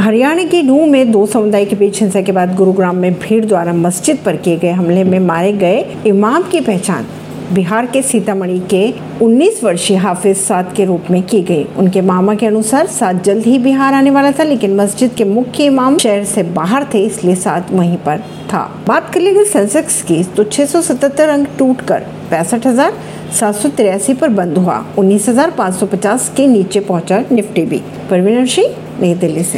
हरियाणा के नूह में दो समुदाय के बीच हिंसा के बाद गुरुग्राम में भीड़ द्वारा मस्जिद पर किए गए हमले में मारे गए इमाम की पहचान बिहार के सीतामढ़ी के 19 वर्षीय हाफिज साद के रूप में की गई। उनके मामा के अनुसार साद जल्द ही बिहार आने वाला था, लेकिन मस्जिद के मुख्य इमाम शहर से बाहर थे, इसलिए साद वहीं पर था। बात कर ली सेंसेक्स की तो 677 अंक टूट कर पैंसठ हज़ार सात सौ तिरासी पर बंद हुआ। उन्नीस हज़ार पाँच सौ पचास के नीचे पहुँचा निफ्टी भी। परवीन सिंह, नई दिल्ली से।